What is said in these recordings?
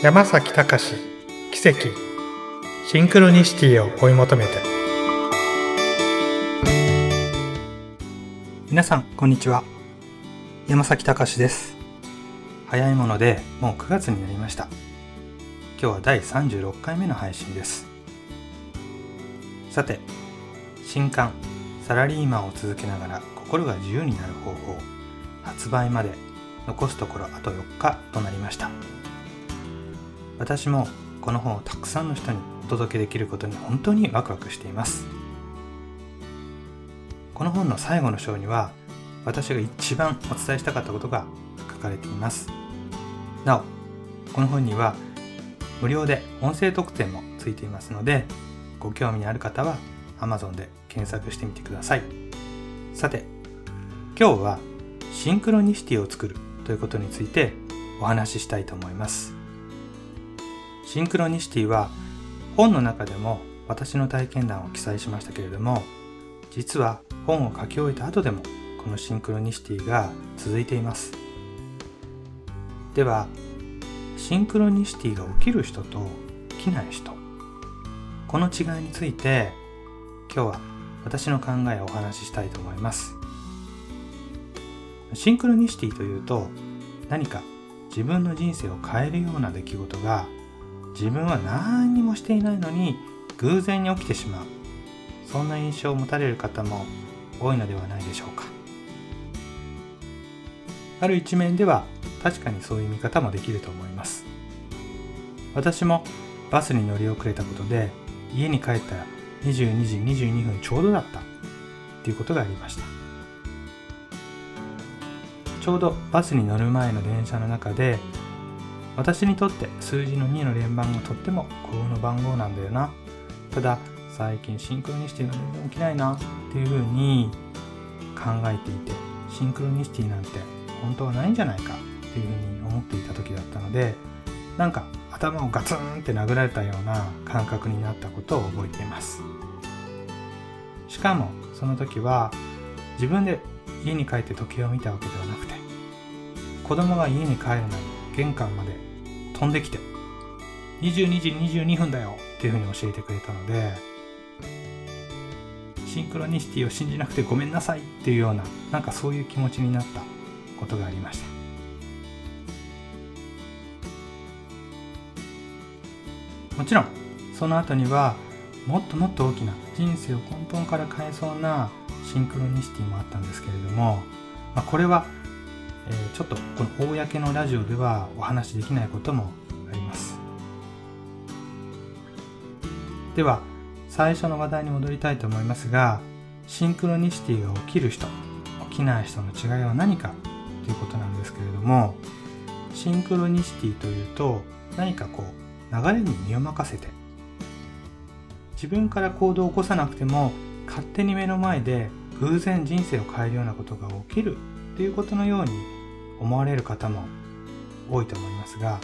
山崎隆奇跡。シンクロニシティを追い求めて。皆さんこんにちは。山崎隆です。早いものでもう9月になりました。今日は第36回目の配信です。さて新刊サラリーマンを続けながら心が自由になる方法発売まで残すところあと4日となりました。私もこの本をたくさんの人にお届けできることに本当にワクワクしています。この本の最後の章には私が一番お伝えしたかったことが書かれています。なおこの本には無料で音声特典もついていますのでご興味のある方は Amazon で検索してみてください。さて今日はシンクロニシティを作るということについてお話ししたいと思います。シンクロニシティは本の中でも私の体験談を記載しましたけれども実は本を書き終えた後でもこのシンクロニシティが続いています。ではシンクロニシティが起きる人と起きない人この違いについて今日は私の考えをお話ししたいと思います。シンクロニシティというと何か自分の人生を変えるような出来事が自分は何にもしていないのに偶然に起きてしまう。そんな印象を持たれる方も多いのではないでしょうか。ある一面では確かにそういう見方もできると思います。私もバスに乗り遅れたことで家に帰ったら22時22分ちょうどだった。っていうことがありました。ちょうどバスに乗る前の電車の中で私にとって数字の2の連番がとっても幸運の番号なんだよな。ただ最近シンクロニシティが全然起きないなっていうふうに考えていてシンクロニシティなんて本当はないんじゃないかっていうふうに思っていた時だったのでなんか頭をガツンって殴られたような感覚になったことを覚えています。しかもその時は自分で家に帰って時計を見たわけではなくて子供が家に帰るのに玄関まで飛んできて。22時22分だよ。っていうふうに教えてくれたので。シンクロニシティを信じなくてごめんなさいっていうようななんかそういう気持ちになったことがありました。もちろんその後にはもっともっと大きな人生を根本から変えそうなシンクロニシティもあったんですけれども、まあ、これはえー、ちょっとこの公のラジオではお話しできないこともあります。では最初の話題に戻りたいと思いますがシンクロニシティが起きる人起きない人の違いは何かということなんですけれどもシンクロニシティというと何かこう流れに身を任せて自分から行動を起こさなくても勝手に目の前で偶然人生を変えるようなことが起きるということのように思われる方も多いと思いますが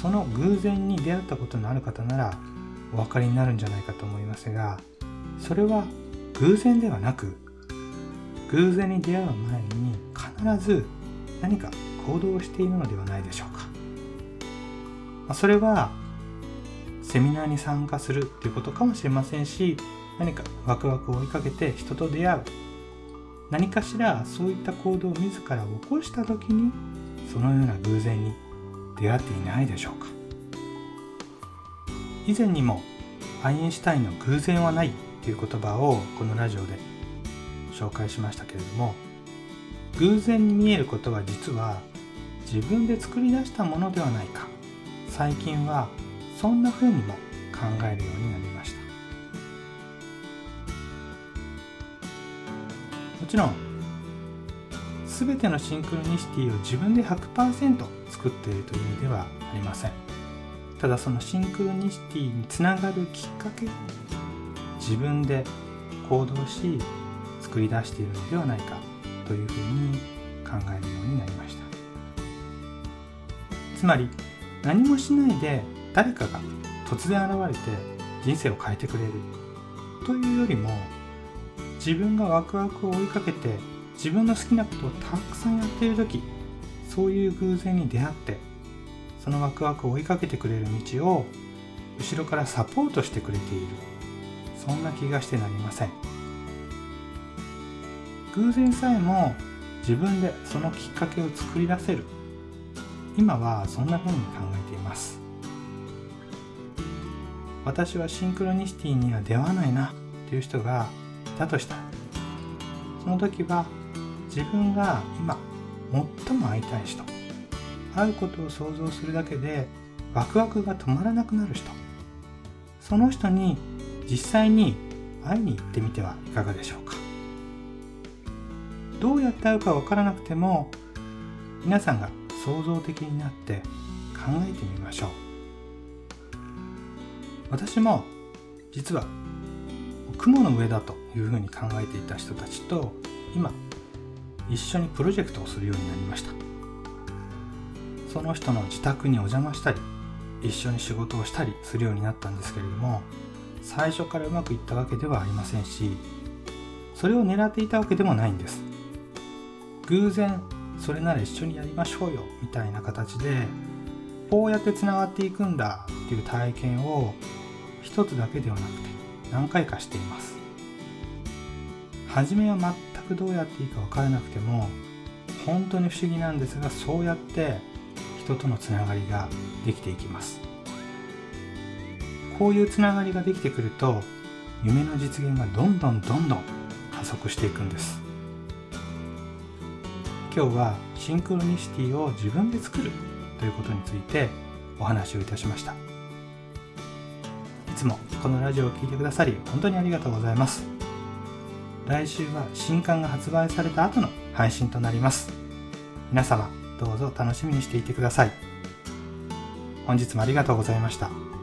その偶然に出会ったことのある方ならお分かりになるんじゃないかと思いますがそれは偶然ではなく偶然に出会う前に必ず何か行動をしているのではないでしょうか。それはセミナーに参加するっていうことかもしれませんし何かワクワクを追いかけて人と出会う何かしらそういった行動を自ら起こした時にそのような偶然に出会っていないでしょうか。以前にもアインシュタインの偶然はないという言葉をこのラジオで紹介しましたけれども偶然に見えることは実は自分で作り出したものではないか。最近はそんな風にも考えるようになりました。もちろん全てのシンクロニシティを自分で100%作っているという意味ではありません。ただそのシンクロニシティにつながるきっかけを自分で行動し作り出しているのではないかというふうに考えるようになりました。つまり何もしないで誰かが突然現れて人生を変えてくれるというよりも自分がワクワクを追いかけて自分の好きなことをたくさんやっている時そういう偶然に出会ってそのワクワクを追いかけてくれる道を後ろからサポートしてくれている。そんな気がしてなりません。偶然さえも自分でそのきっかけを作り出せる。今はそんな風に考えています。私はシンクロニシティには出会わないなっていう人がいたとした。その時は自分が今最も会いたい人。会うことを想像するだけでワクワクが止まらなくなる人。その人に実際に会いに行ってみてはいかがでしょうか。どうやって会うかわからなくても皆さんが創造的になって考えてみましょう。私も実は雲の上だというふうに考えていた人たちと今一緒にプロジェクトをするようになりました。その人の自宅にお邪魔したり一緒に仕事をしたりするようになったんですけれども最初からうまくいったわけではありませんしそれを狙っていたわけでもないんです。偶然それなら一緒にやりましょうよみたいな形でこうやってつながっていくんだっていう体験を一つだけではなくて何回かしています。初めは全くどうやっていいか分からなくても本当に不思議なんですがそうやって人とのつながりができていきます。こういうつながりができてくると夢の実現がどんどんどんどん加速していくんです。今日はシンクロニシティを自分で作るということについてお話をいたしました。いつもこのラジオを聴いてくださり本当にありがとうございます。来週は新刊が発売された後の配信となります皆様どうぞ楽しみにしていてください本日もありがとうございました。